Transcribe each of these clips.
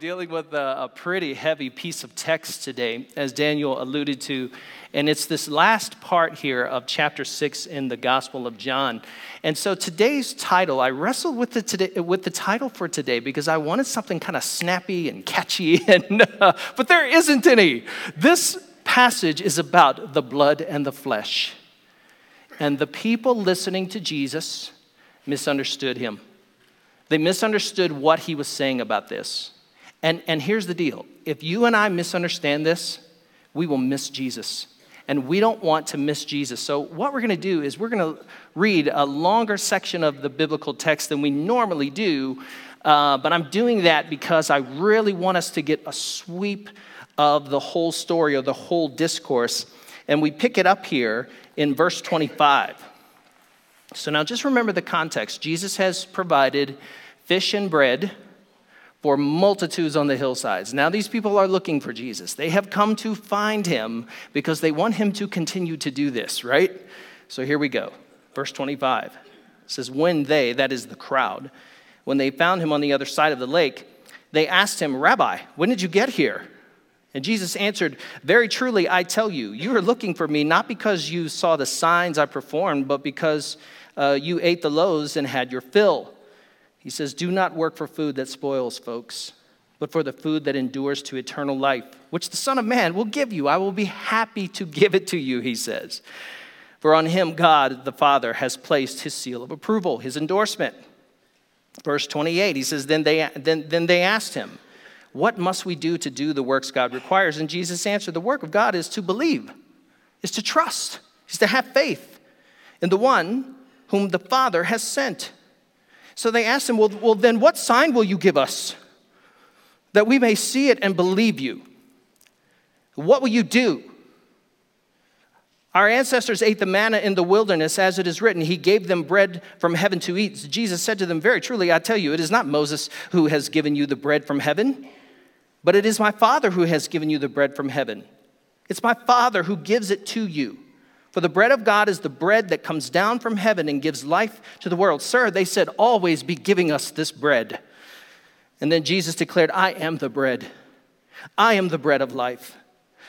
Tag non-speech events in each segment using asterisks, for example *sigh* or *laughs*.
dealing with a, a, pretty heavy piece of text today, as Daniel alluded to. And it's this last part here of chapter six in the Gospel of John. And so today's title, I wrestled with the, today, with the title for today because I wanted something kind of snappy and catchy, *laughs* and, uh, but there isn't any. This passage is about the blood and the flesh. And the people listening to Jesus misunderstood him. They misunderstood what he was saying about this. And, and here's the deal if you and I misunderstand this, we will miss Jesus. And we don't want to miss Jesus. So, what we're going to do is we're going to read a longer section of the biblical text than we normally do. Uh, but I'm doing that because I really want us to get a sweep of the whole story or the whole discourse. And we pick it up here in verse 25. So now just remember the context. Jesus has provided fish and bread for multitudes on the hillsides. Now these people are looking for Jesus. They have come to find him because they want him to continue to do this, right? So here we go. Verse 25 says, When they, that is the crowd, when they found him on the other side of the lake, they asked him, Rabbi, when did you get here? And Jesus answered, Very truly, I tell you, you are looking for me not because you saw the signs I performed, but because uh, you ate the loaves and had your fill. He says, Do not work for food that spoils, folks, but for the food that endures to eternal life, which the Son of Man will give you. I will be happy to give it to you, he says. For on him, God the Father has placed his seal of approval, his endorsement. Verse 28, he says, Then they, then, then they asked him, What must we do to do the works God requires? And Jesus answered, The work of God is to believe, is to trust, is to have faith in the one whom the Father has sent. So they asked him, well, well, then what sign will you give us that we may see it and believe you? What will you do? Our ancestors ate the manna in the wilderness, as it is written, He gave them bread from heaven to eat. Jesus said to them, Very truly, I tell you, it is not Moses who has given you the bread from heaven, but it is my Father who has given you the bread from heaven. It's my Father who gives it to you. For the bread of God is the bread that comes down from heaven and gives life to the world. Sir, they said, always be giving us this bread. And then Jesus declared, I am the bread. I am the bread of life.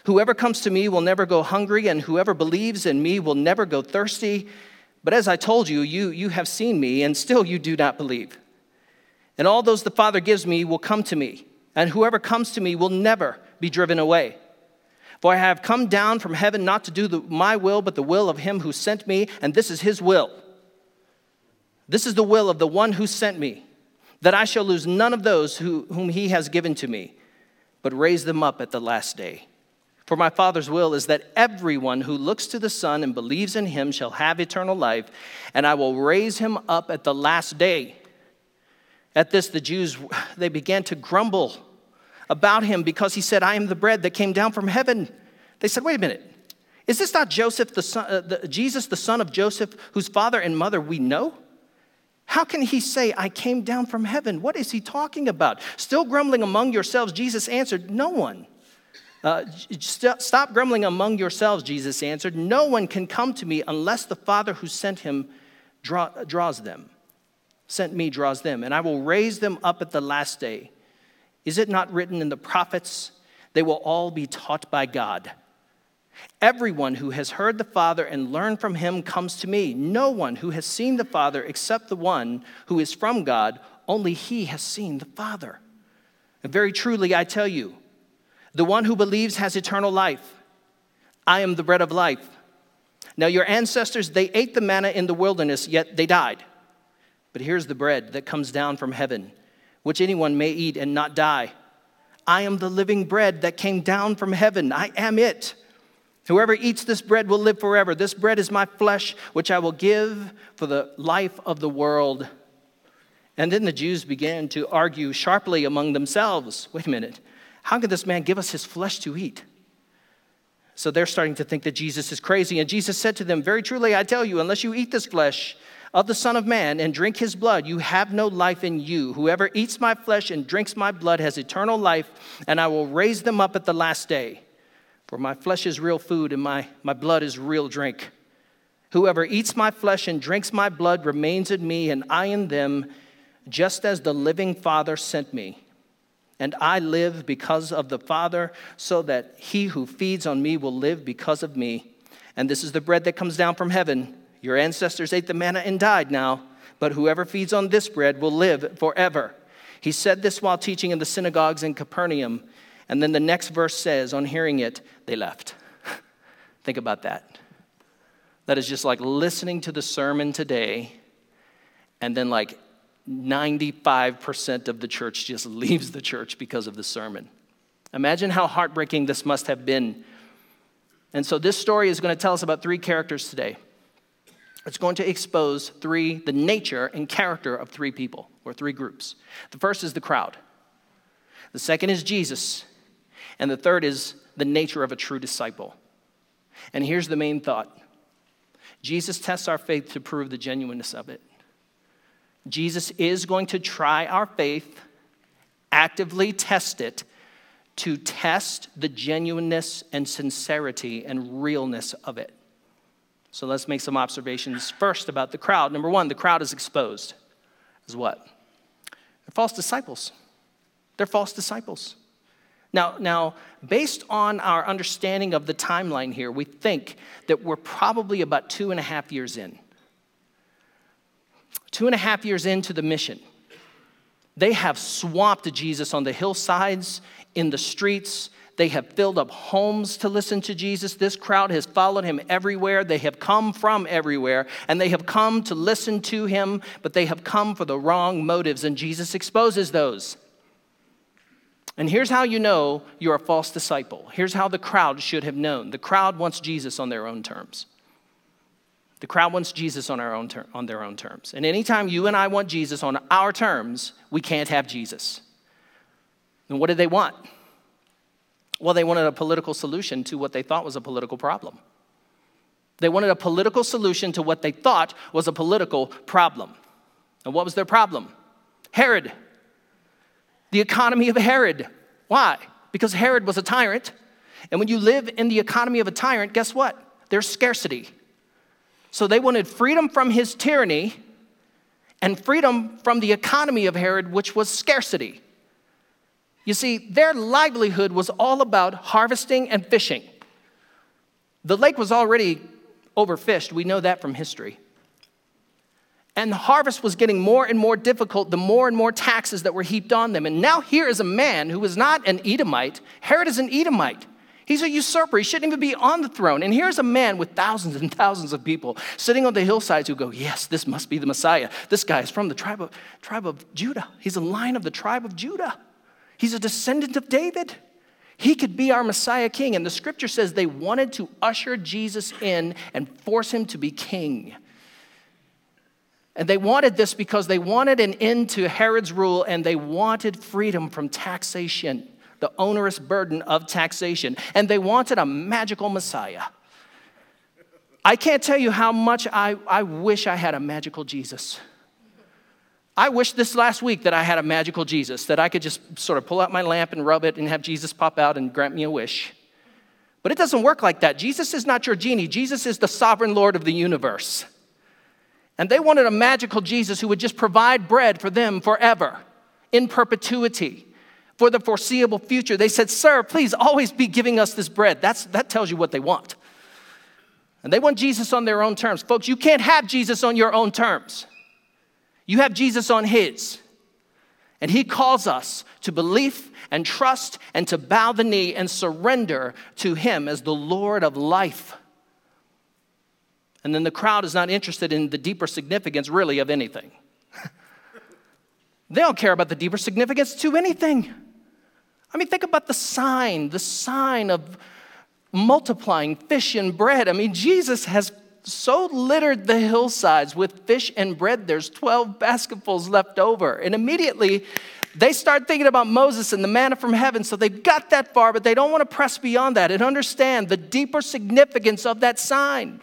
Whoever comes to me will never go hungry, and whoever believes in me will never go thirsty. But as I told you, you, you have seen me, and still you do not believe. And all those the Father gives me will come to me, and whoever comes to me will never be driven away. For I have come down from heaven not to do the, my will, but the will of him who sent me, and this is his will. This is the will of the one who sent me, that I shall lose none of those who, whom he has given to me, but raise them up at the last day. For my Father's will is that everyone who looks to the Son and believes in him shall have eternal life, and I will raise him up at the last day. At this, the Jews, they began to grumble about him because he said, I am the bread that came down from heaven. They said, Wait a minute. Is this not Joseph, the son, uh, the, Jesus, the son of Joseph, whose father and mother we know? How can he say, I came down from heaven? What is he talking about? Still grumbling among yourselves, Jesus answered, No one. Uh, st- stop grumbling among yourselves, Jesus answered. No one can come to me unless the Father who sent him draw, draws them, sent me draws them, and I will raise them up at the last day. Is it not written in the prophets? They will all be taught by God. Everyone who has heard the Father and learned from him comes to me. No one who has seen the Father except the one who is from God, only he has seen the Father. And very truly, I tell you, the one who believes has eternal life. I am the bread of life. Now, your ancestors, they ate the manna in the wilderness, yet they died. But here's the bread that comes down from heaven which anyone may eat and not die. I am the living bread that came down from heaven. I am it. Whoever eats this bread will live forever. This bread is my flesh, which I will give for the life of the world. And then the Jews began to argue sharply among themselves wait a minute, how can this man give us his flesh to eat? So they're starting to think that Jesus is crazy. And Jesus said to them, Very truly, I tell you, unless you eat this flesh of the Son of Man and drink his blood, you have no life in you. Whoever eats my flesh and drinks my blood has eternal life, and I will raise them up at the last day. For my flesh is real food, and my, my blood is real drink. Whoever eats my flesh and drinks my blood remains in me, and I in them, just as the living Father sent me. and I live because of the Father, so that he who feeds on me will live because of me. And this is the bread that comes down from heaven. Your ancestors ate the manna and died now, but whoever feeds on this bread will live forever. He said this while teaching in the synagogues in Capernaum. And then the next verse says, on hearing it, they left. *laughs* Think about that. That is just like listening to the sermon today, and then like 95% of the church just *laughs* leaves the church because of the sermon. Imagine how heartbreaking this must have been. And so, this story is going to tell us about three characters today. It's going to expose three, the nature and character of three people or three groups. The first is the crowd, the second is Jesus, and the third is the nature of a true disciple. And here's the main thought Jesus tests our faith to prove the genuineness of it. Jesus is going to try our faith, actively test it, to test the genuineness and sincerity and realness of it. So let's make some observations first about the crowd. Number one, the crowd is exposed. As what? They're false disciples. They're false disciples. Now, now, based on our understanding of the timeline here, we think that we're probably about two and a half years in two and a half years into the mission, they have swamped Jesus on the hillsides, in the streets. They have filled up homes to listen to Jesus. This crowd has followed him everywhere. They have come from everywhere, and they have come to listen to him, but they have come for the wrong motives, and Jesus exposes those. And here's how you know you're a false disciple. Here's how the crowd should have known the crowd wants Jesus on their own terms. The crowd wants Jesus on, our own ter- on their own terms. And anytime you and I want Jesus on our terms, we can't have Jesus. And what did they want? Well, they wanted a political solution to what they thought was a political problem. They wanted a political solution to what they thought was a political problem. And what was their problem? Herod. The economy of Herod. Why? Because Herod was a tyrant. And when you live in the economy of a tyrant, guess what? There's scarcity. So they wanted freedom from his tyranny and freedom from the economy of Herod, which was scarcity. You see, their livelihood was all about harvesting and fishing. The lake was already overfished, we know that from history. And the harvest was getting more and more difficult the more and more taxes that were heaped on them. And now here is a man who is not an Edomite. Herod is an Edomite. He's a usurper. He shouldn't even be on the throne. And here's a man with thousands and thousands of people sitting on the hillsides who go, Yes, this must be the Messiah. This guy is from the tribe of, tribe of Judah. He's a line of the tribe of Judah. He's a descendant of David. He could be our Messiah king. And the scripture says they wanted to usher Jesus in and force him to be king. And they wanted this because they wanted an end to Herod's rule and they wanted freedom from taxation the onerous burden of taxation. And they wanted a magical Messiah. I can't tell you how much I, I wish I had a magical Jesus. I wish this last week that I had a magical Jesus, that I could just sort of pull out my lamp and rub it and have Jesus pop out and grant me a wish. But it doesn't work like that. Jesus is not your genie, Jesus is the sovereign Lord of the universe. And they wanted a magical Jesus who would just provide bread for them forever, in perpetuity for the foreseeable future. They said, Sir, please always be giving us this bread. That's, that tells you what they want. And they want Jesus on their own terms. Folks, you can't have Jesus on your own terms. You have Jesus on His. And He calls us to belief and trust and to bow the knee and surrender to Him as the Lord of life. And then the crowd is not interested in the deeper significance, really, of anything. *laughs* they don't care about the deeper significance to anything. I mean, think about the sign, the sign of multiplying fish and bread. I mean, Jesus has so littered the hillsides with fish and bread, there's 12 basketfuls left over. And immediately, they start thinking about Moses and the manna from heaven. So they've got that far, but they don't want to press beyond that and understand the deeper significance of that sign.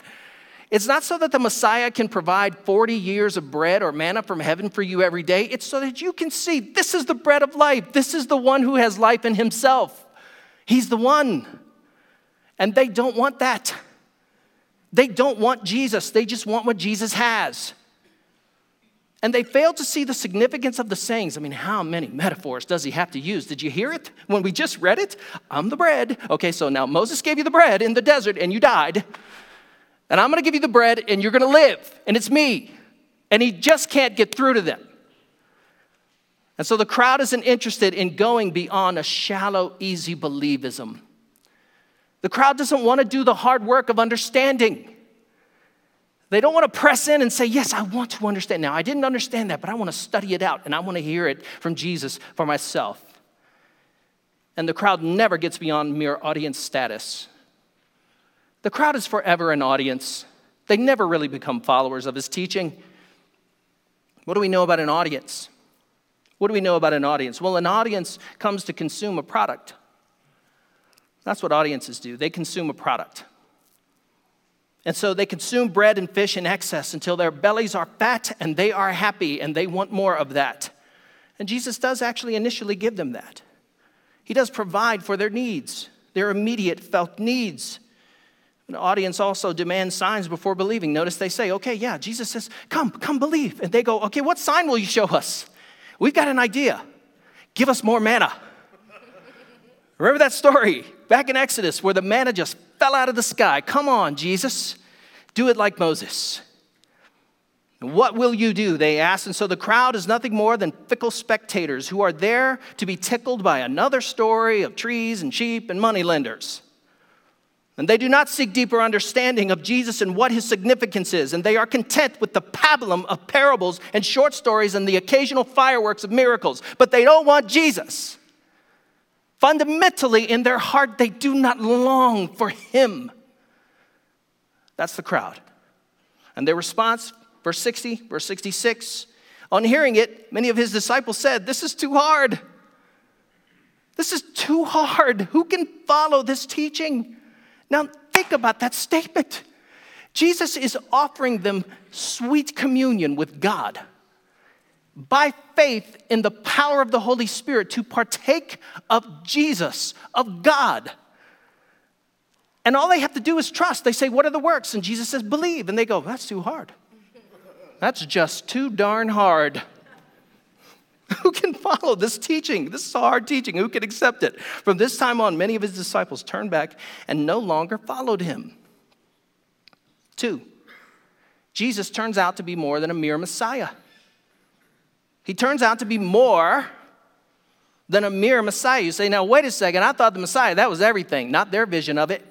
It's not so that the Messiah can provide 40 years of bread or manna from heaven for you every day. It's so that you can see this is the bread of life. This is the one who has life in himself. He's the one. And they don't want that. They don't want Jesus, they just want what Jesus has. And they fail to see the significance of the sayings. I mean, how many metaphors does he have to use? Did you hear it when we just read it? I'm the bread. Okay, so now Moses gave you the bread in the desert and you died. And I'm gonna give you the bread and you're gonna live, and it's me. And he just can't get through to them. And so the crowd isn't interested in going beyond a shallow, easy believism. The crowd doesn't want to do the hard work of understanding. They don't want to press in and say, Yes, I want to understand. Now, I didn't understand that, but I want to study it out and I want to hear it from Jesus for myself. And the crowd never gets beyond mere audience status. The crowd is forever an audience, they never really become followers of his teaching. What do we know about an audience? What do we know about an audience? Well, an audience comes to consume a product. That's what audiences do. They consume a product. And so they consume bread and fish in excess until their bellies are fat and they are happy and they want more of that. And Jesus does actually initially give them that. He does provide for their needs, their immediate felt needs. An audience also demands signs before believing. Notice they say, okay, yeah, Jesus says, come, come believe. And they go, okay, what sign will you show us? We've got an idea. Give us more manna. Remember that story back in Exodus where the manna just fell out of the sky? Come on, Jesus. Do it like Moses. What will you do? They asked. And so the crowd is nothing more than fickle spectators who are there to be tickled by another story of trees and sheep and money lenders. And they do not seek deeper understanding of Jesus and what his significance is. And they are content with the pablum of parables and short stories and the occasional fireworks of miracles. But they don't want Jesus. Fundamentally, in their heart, they do not long for him. That's the crowd. And their response, verse 60, verse 66, on hearing it, many of his disciples said, This is too hard. This is too hard. Who can follow this teaching? Now, think about that statement. Jesus is offering them sweet communion with God by faith in the power of the Holy Spirit to partake of Jesus, of God. And all they have to do is trust. They say, What are the works? And Jesus says, Believe. And they go, That's too hard. That's just too darn hard. *laughs* Who can follow this teaching? This is hard teaching. Who can accept it? From this time on, many of his disciples turned back and no longer followed him. Two, Jesus turns out to be more than a mere Messiah. He turns out to be more than a mere Messiah. You say, now, wait a second, I thought the Messiah, that was everything, not their vision of it.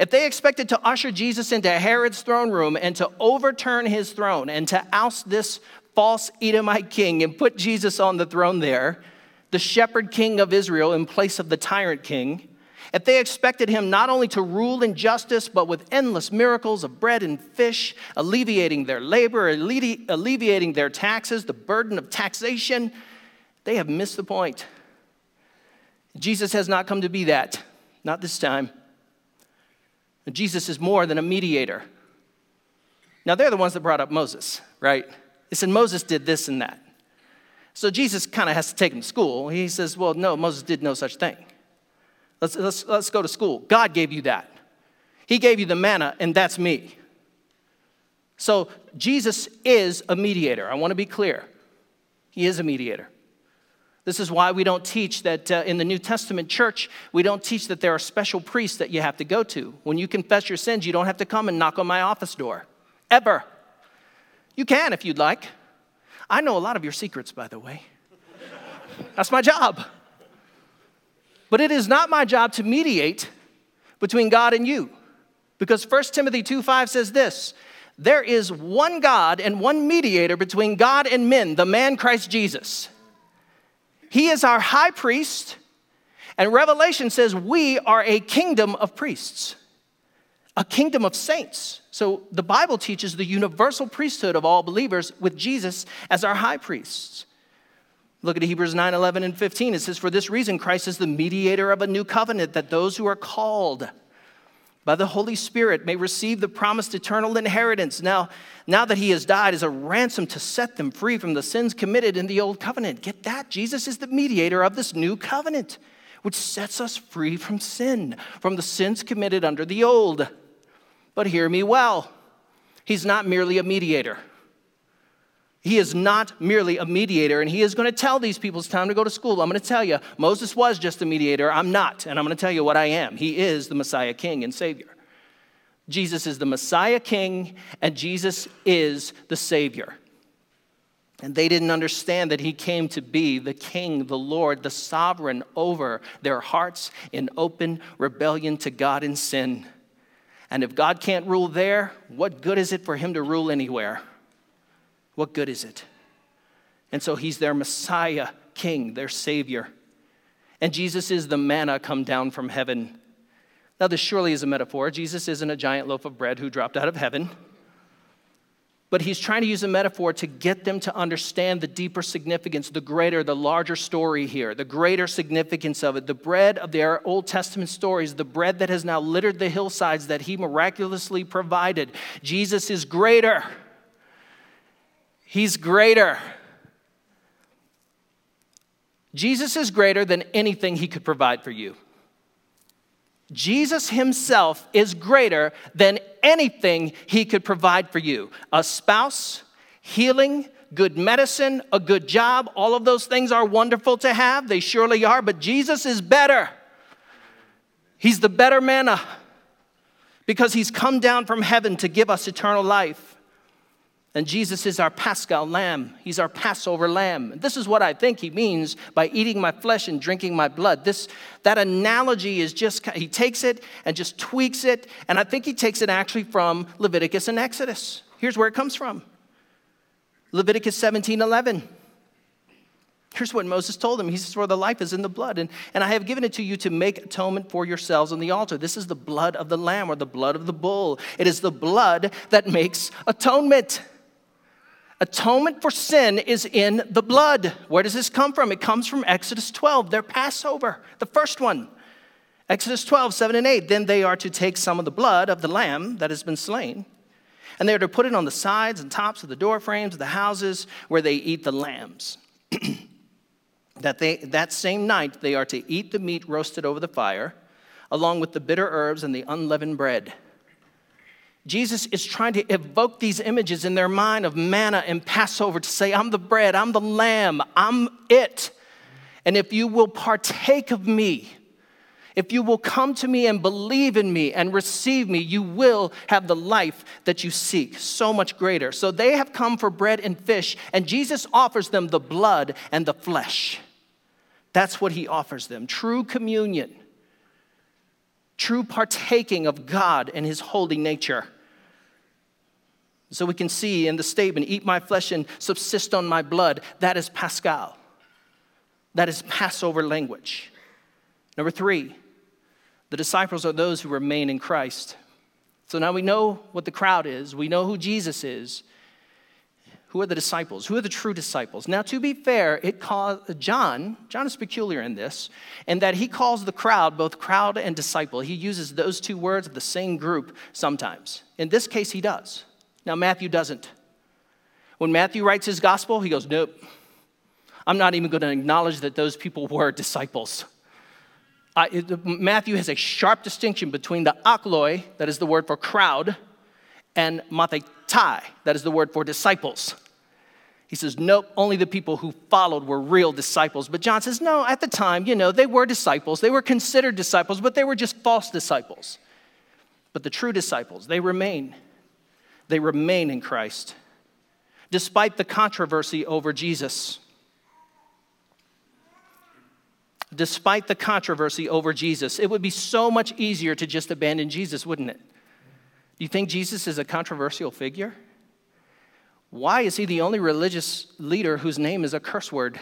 If they expected to usher Jesus into Herod's throne room and to overturn his throne and to oust this false Edomite king and put Jesus on the throne there, the shepherd king of Israel in place of the tyrant king, if they expected him not only to rule in justice, but with endless miracles of bread and fish, alleviating their labor, alleviating their taxes, the burden of taxation, they have missed the point. Jesus has not come to be that, not this time. Jesus is more than a mediator. Now, they're the ones that brought up Moses, right? They said Moses did this and that. So Jesus kind of has to take him to school. He says, Well, no, Moses did no such thing. Let's, let's, let's go to school. God gave you that. He gave you the manna, and that's me. So Jesus is a mediator. I want to be clear. He is a mediator. This is why we don't teach that uh, in the New Testament church, we don't teach that there are special priests that you have to go to. When you confess your sins, you don't have to come and knock on my office door, ever. You can if you'd like. I know a lot of your secrets, by the way. That's my job. But it is not my job to mediate between God and you. Because 1 Timothy 2 5 says this there is one God and one mediator between God and men, the man Christ Jesus. He is our high priest, and Revelation says we are a kingdom of priests, a kingdom of saints. So the Bible teaches the universal priesthood of all believers with Jesus as our high priests. Look at Hebrews 9 11 and 15. It says, For this reason, Christ is the mediator of a new covenant, that those who are called by the Holy Spirit may receive the promised eternal inheritance. Now, now that he has died as a ransom to set them free from the sins committed in the old covenant. Get that? Jesus is the mediator of this new covenant, which sets us free from sin, from the sins committed under the old. But hear me well, he's not merely a mediator. He is not merely a mediator, and he is going to tell these people it's time to go to school. I'm going to tell you, Moses was just a mediator. I'm not, and I'm going to tell you what I am. He is the Messiah King and Savior. Jesus is the Messiah King, and Jesus is the Savior. And they didn't understand that he came to be the king, the Lord, the sovereign over their hearts in open rebellion to God and sin. And if God can't rule there, what good is it for him to rule anywhere? What good is it? And so he's their Messiah, King, their Savior. And Jesus is the manna come down from heaven. Now, this surely is a metaphor. Jesus isn't a giant loaf of bread who dropped out of heaven. But he's trying to use a metaphor to get them to understand the deeper significance, the greater, the larger story here, the greater significance of it. The bread of their Old Testament stories, the bread that has now littered the hillsides that he miraculously provided. Jesus is greater. He's greater. Jesus is greater than anything he could provide for you. Jesus himself is greater than anything he could provide for you a spouse, healing, good medicine, a good job. All of those things are wonderful to have. They surely are, but Jesus is better. He's the better manna uh, because he's come down from heaven to give us eternal life. And Jesus is our paschal lamb. He's our Passover lamb. This is what I think he means by eating my flesh and drinking my blood. This, that analogy is just, he takes it and just tweaks it. And I think he takes it actually from Leviticus and Exodus. Here's where it comes from Leviticus 17 11. Here's what Moses told them. He says, For the life is in the blood, and, and I have given it to you to make atonement for yourselves on the altar. This is the blood of the lamb or the blood of the bull. It is the blood that makes atonement. Atonement for sin is in the blood. Where does this come from? It comes from Exodus 12, their Passover, the first one. Exodus 12, 7 and 8. Then they are to take some of the blood of the lamb that has been slain, and they are to put it on the sides and tops of the door frames of the houses where they eat the lambs. *clears throat* that, they, that same night they are to eat the meat roasted over the fire, along with the bitter herbs and the unleavened bread. Jesus is trying to evoke these images in their mind of manna and Passover to say, I'm the bread, I'm the lamb, I'm it. And if you will partake of me, if you will come to me and believe in me and receive me, you will have the life that you seek, so much greater. So they have come for bread and fish, and Jesus offers them the blood and the flesh. That's what he offers them true communion, true partaking of God and his holy nature. So we can see in the statement, eat my flesh and subsist on my blood, that is paschal. That is Passover language. Number three, the disciples are those who remain in Christ. So now we know what the crowd is, we know who Jesus is. Who are the disciples? Who are the true disciples? Now, to be fair, it calls John. John is peculiar in this, in that he calls the crowd both crowd and disciple. He uses those two words of the same group sometimes. In this case, he does. Now, Matthew doesn't. When Matthew writes his gospel, he goes, Nope, I'm not even going to acknowledge that those people *laughs* were disciples. It, Matthew has a sharp distinction between the ochloi, that is the word for crowd, and mathetai, that is the word for disciples. He says, nope, only the people who followed were real disciples. But John says, no, at the time, you know, they were disciples. They were considered disciples, but they were just false disciples. But the true disciples, they remain they remain in Christ, despite the controversy over Jesus. Despite the controversy over Jesus, it would be so much easier to just abandon Jesus, wouldn't it? Do you think Jesus is a controversial figure? Why is he the only religious leader whose name is a curse word?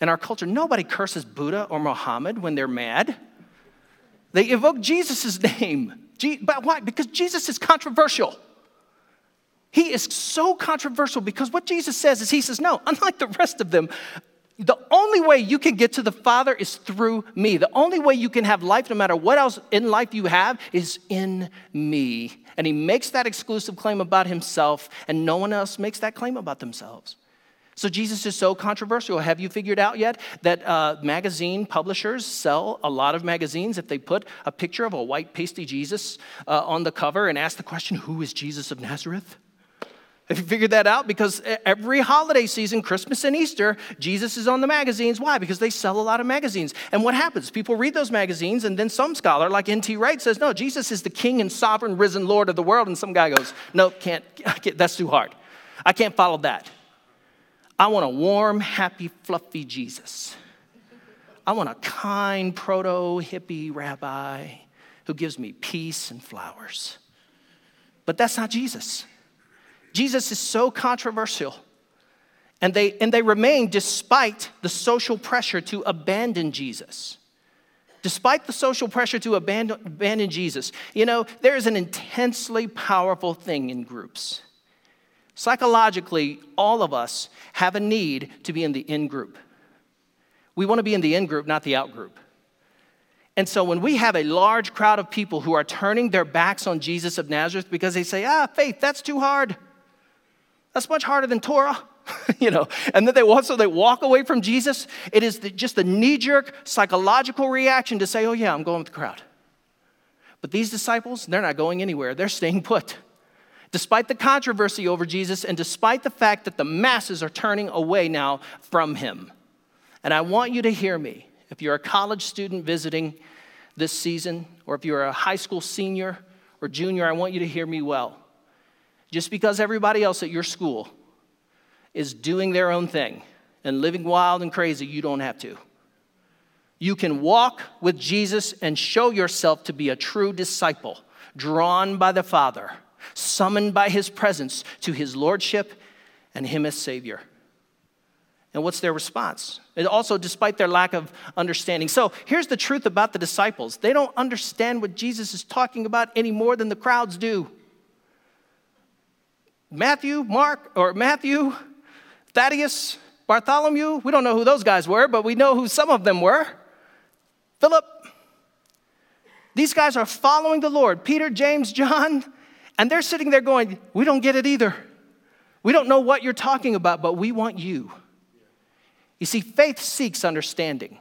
In our culture, nobody curses Buddha or Muhammad when they're mad. They evoke Jesus' *laughs* name. But why? Because Jesus is controversial. He is so controversial because what Jesus says is, He says, No, *laughs* unlike the rest of them, the only way you can get to the Father is through me. The only way you can have life, no matter what else in life you have, is in me. And he makes that exclusive claim about himself, and no one else makes that claim about themselves. So Jesus is so controversial. Have you figured out yet that uh, magazine publishers sell a lot of magazines if they put a picture of a white pasty Jesus uh, on the cover and ask the question, Who is Jesus of Nazareth? Have you figured that out? Because every holiday season, Christmas and Easter, Jesus is on the magazines. Why? Because they sell a lot of magazines. And what happens? People read those magazines, and then some scholar, like N.T. Wright, says, No, Jesus is the king and sovereign, risen Lord of the world. And some guy goes, No, can't, *laughs* can't that's too hard. I can't follow that. I want a warm, happy, fluffy Jesus. I want a kind, proto hippie rabbi who gives me peace and flowers. But that's not Jesus. Jesus is so controversial. And they, and they remain despite the social pressure to abandon Jesus. Despite the social pressure to abandon, abandon Jesus, you know, there is an intensely powerful thing in groups. Psychologically, all of us have a need to be in the in group. We want to be in the in group, not the out group. And so when we have a large crowd of people who are turning their backs on Jesus of Nazareth because they say, ah, faith, that's too hard. That's much harder than Torah. *laughs* you know, and then they walk, so they walk away from Jesus. It is the, just a knee jerk psychological reaction to say, oh, yeah, I'm going with the crowd. But these disciples, they're not going anywhere, they're staying put. Despite the controversy over Jesus and despite the fact that the masses are turning away now from him. And I want you to hear me. If you're a college student visiting this season, or if you're a high school senior or junior, I want you to hear me well. Just because everybody else at your school is doing their own thing and living wild and crazy, you don't have to. You can walk with Jesus and show yourself to be a true disciple, drawn by the Father, summoned by his presence to his lordship and him as Savior. And what's their response? And also, despite their lack of understanding. So, here's the truth about the disciples they don't understand what Jesus is talking about any more than the crowds do. Matthew, Mark, or Matthew, Thaddeus, Bartholomew, we don't know who those guys were, but we know who some of them were. Philip. These guys are following the Lord. Peter, James, John, and they're sitting there going, We don't get it either. We don't know what you're talking about, but we want you. You see, faith seeks understanding.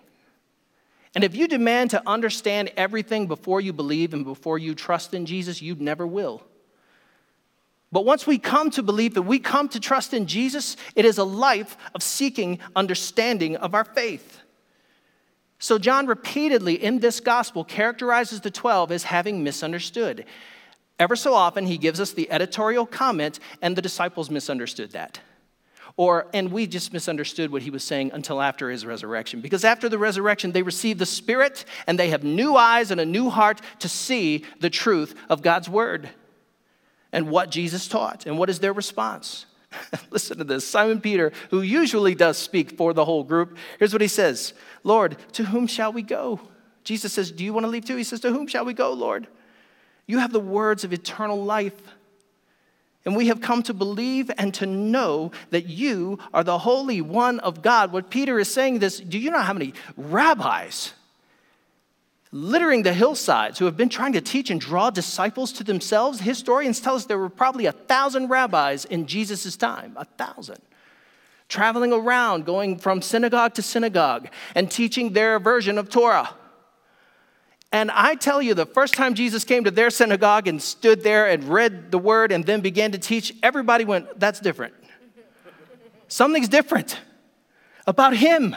And if you demand to understand everything before you believe and before you trust in Jesus, you never will. But once we come to believe that we come to trust in Jesus, it is a life of seeking understanding of our faith. So, John repeatedly in this gospel characterizes the 12 as having misunderstood. Ever so often, he gives us the editorial comment, and the disciples misunderstood that. Or, and we just misunderstood what he was saying until after his resurrection. Because after the resurrection, they receive the Spirit and they have new eyes and a new heart to see the truth of God's word and what Jesus taught. And what is their response? *laughs* Listen to this Simon Peter, who usually does speak for the whole group, here's what he says Lord, to whom shall we go? Jesus says, Do you want to leave too? He says, To whom shall we go, Lord? You have the words of eternal life. And we have come to believe and to know that you are the Holy One of God. What Peter is saying this, do you know how many rabbis littering the hillsides who have been trying to teach and draw disciples to themselves? Historians tell us there were probably a thousand rabbis in Jesus' time, a thousand. Traveling around, going from synagogue to synagogue and teaching their version of Torah. And I tell you, the first time Jesus came to their synagogue and stood there and read the word and then began to teach, everybody went, That's different. Something's different about him.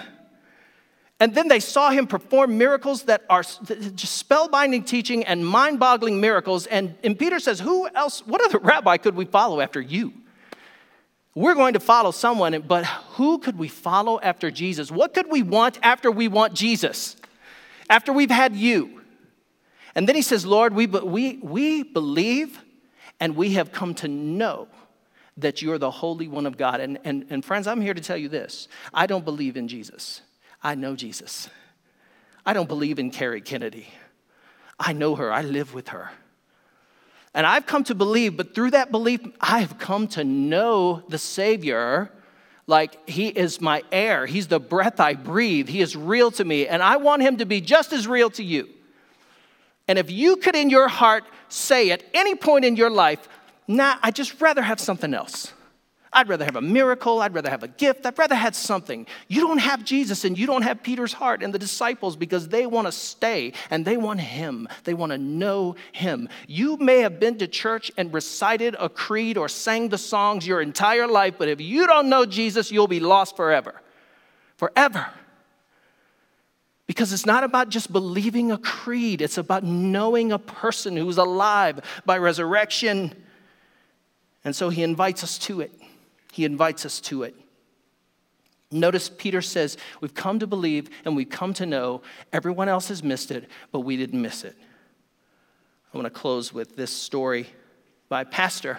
And then they saw him perform miracles that are just spellbinding teaching and mind boggling miracles. And, and Peter says, Who else, what other *laughs* rabbi could we follow after you? We're going to follow someone, but who could we follow after Jesus? What could we want after we want Jesus? After we've had you? And then he says, Lord, we, we, we believe and we have come to know that you're the Holy One of God. And, and, and friends, I'm here to tell you this I don't believe in Jesus, I know Jesus. I don't believe in Carrie Kennedy. I know her, I live with her. And I've come to believe, but through that belief, I have come to know the Savior like he is my air. He's the breath I breathe. He is real to me. And I want him to be just as real to you. And if you could in your heart say at any point in your life, nah, I'd just rather have something else. I'd rather have a miracle. I'd rather have a gift. I'd rather have something. You don't have Jesus and you don't have Peter's heart and the disciples because they want to stay and they want Him. They want to know Him. You may have been to church and recited a creed or sang the songs your entire life, but if you don't know Jesus, you'll be lost forever. Forever. Because it's not about just believing a creed, it's about knowing a person who's alive by resurrection. And so He invites us to it. He invites us to it. Notice Peter says, We've come to believe and we've come to know. Everyone else has missed it, but we didn't miss it. I want to close with this story by a pastor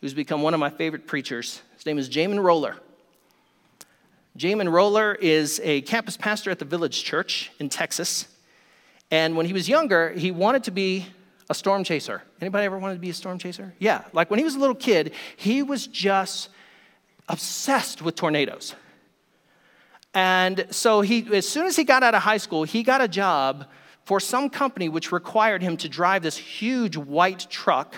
who's become one of my favorite preachers. His name is Jamin Roller. Jamin Roller is a campus pastor at the Village Church in Texas. And when he was younger, he wanted to be a storm chaser. Anybody ever wanted to be a storm chaser? Yeah, like when he was a little kid, he was just obsessed with tornadoes. And so he, as soon as he got out of high school, he got a job for some company which required him to drive this huge white truck.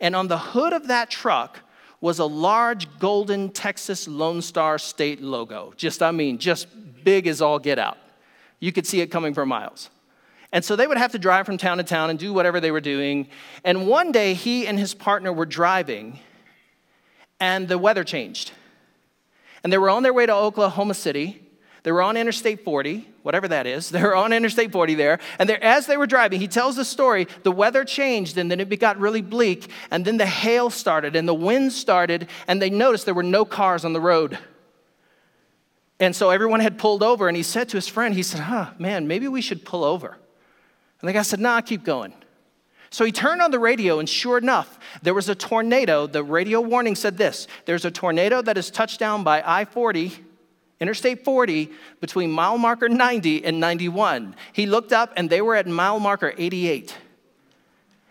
And on the hood of that truck was a large golden Texas Lone Star State logo. Just, I mean, just big as all get out. You could see it coming for miles. And so they would have to drive from town to town and do whatever they were doing. And one day he and his partner were driving, and the weather changed. And they were on their way to Oklahoma City. They were on Interstate 40, whatever that is. *laughs* They were on Interstate 40 there. And as they were driving, he tells the story the weather changed and then it got really bleak. And then the hail started and the wind started. And they noticed there were no cars on the road. And so everyone had pulled over. And he said to his friend, he said, huh, man, maybe we should pull over. And the guy said, nah, keep going. So he turned on the radio, and sure enough, there was a tornado. The radio warning said this there's a tornado that is touched down by I 40, Interstate 40, between mile marker 90 and 91. He looked up, and they were at mile marker 88.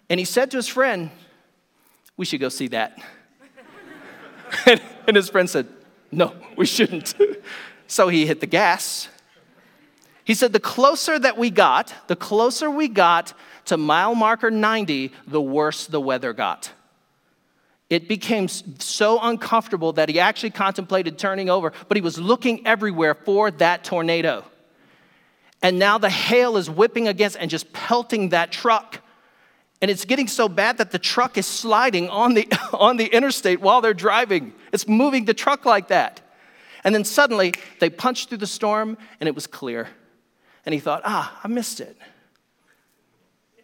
And he said to his friend, We should go see that. *laughs* and his friend said, No, we shouldn't. *laughs* so he hit the gas. He said, The closer that we got, the closer we got to mile marker 90, the worse the weather got. It became so uncomfortable that he actually contemplated turning over, but he was looking everywhere for that tornado. And now the hail is whipping against and just pelting that truck. And it's getting so bad that the truck is sliding on the, *laughs* on the interstate while they're driving. It's moving the truck like that. And then suddenly they punched through the storm and it was clear. And he thought, ah, I missed it.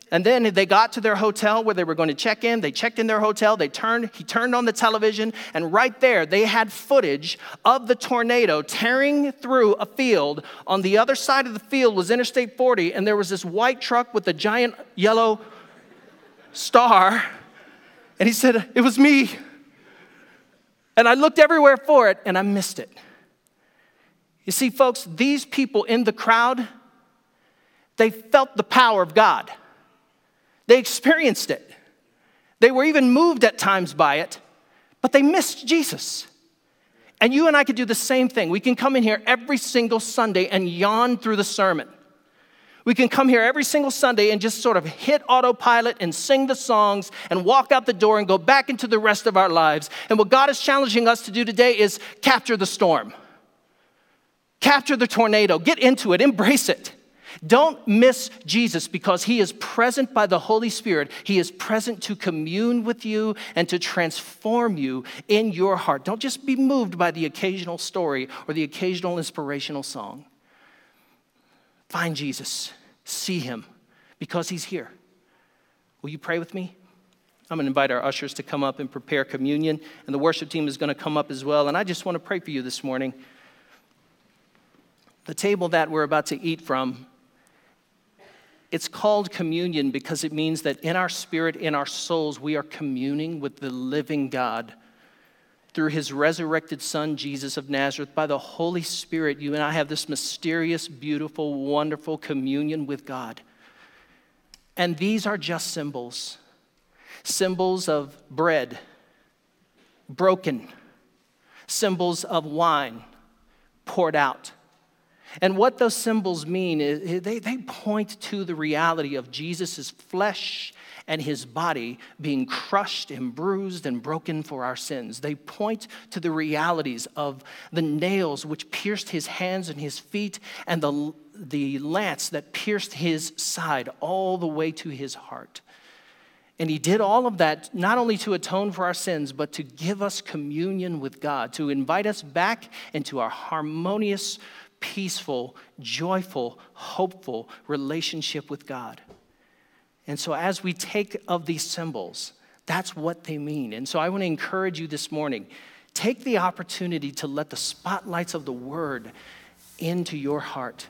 And then they got to their hotel where they were going to check in. They checked in their hotel. They turned, he turned on the television, and right there they had footage of the tornado tearing through a field. On the other side of the field was Interstate 40, and there was this white truck with a giant yellow star. And he said, It was me. And I looked everywhere for it, and I missed it. You see, folks, these people in the crowd, they felt the power of God. They experienced it. They were even moved at times by it, but they missed Jesus. And you and I could do the same thing. We can come in here every single Sunday and yawn through the sermon. We can come here every single Sunday and just sort of hit autopilot and sing the songs and walk out the door and go back into the rest of our lives. And what God is challenging us to do today is capture the storm, capture the tornado, get into it, embrace it. Don't miss Jesus because he is present by the Holy Spirit. He is present to commune with you and to transform you in your heart. Don't just be moved by the occasional story or the occasional inspirational song. Find Jesus, see him because he's here. Will you pray with me? I'm going to invite our ushers to come up and prepare communion, and the worship team is going to come up as well. And I just want to pray for you this morning. The table that we're about to eat from it's called communion because it means that in our spirit, in our souls, we are communing with the living God through his resurrected Son, Jesus of Nazareth. By the Holy Spirit, you and I have this mysterious, beautiful, wonderful communion with God. And these are just symbols symbols of bread, broken, symbols of wine poured out And what those symbols mean is they, they point to the reality of Jesus' flesh and his body being crushed and bruised and broken for our sins. They point to the realities of the nails which pierced his hands and his feet and the, the lance that pierced his side all the way to his heart. And he did all of that not only to atone for our sins, but to give us communion with God, to invite us back into our harmonious, peaceful, joyful, hopeful relationship with God. And so, as we take of these symbols, that's what they mean. And so, I want to encourage you this morning take the opportunity to let the spotlights of the word into your heart.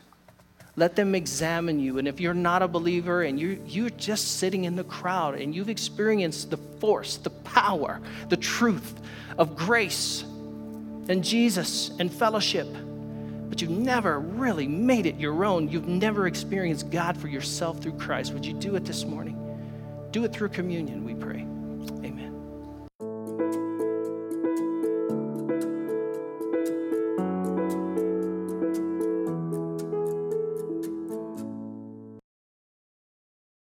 Let them examine you. And if you're not a believer and you're, you're just sitting in the crowd and you've experienced the force, the power, the truth of grace and Jesus and fellowship, but you've never really made it your own, you've never experienced God for yourself through Christ, would you do it this morning? Do it through communion, we pray.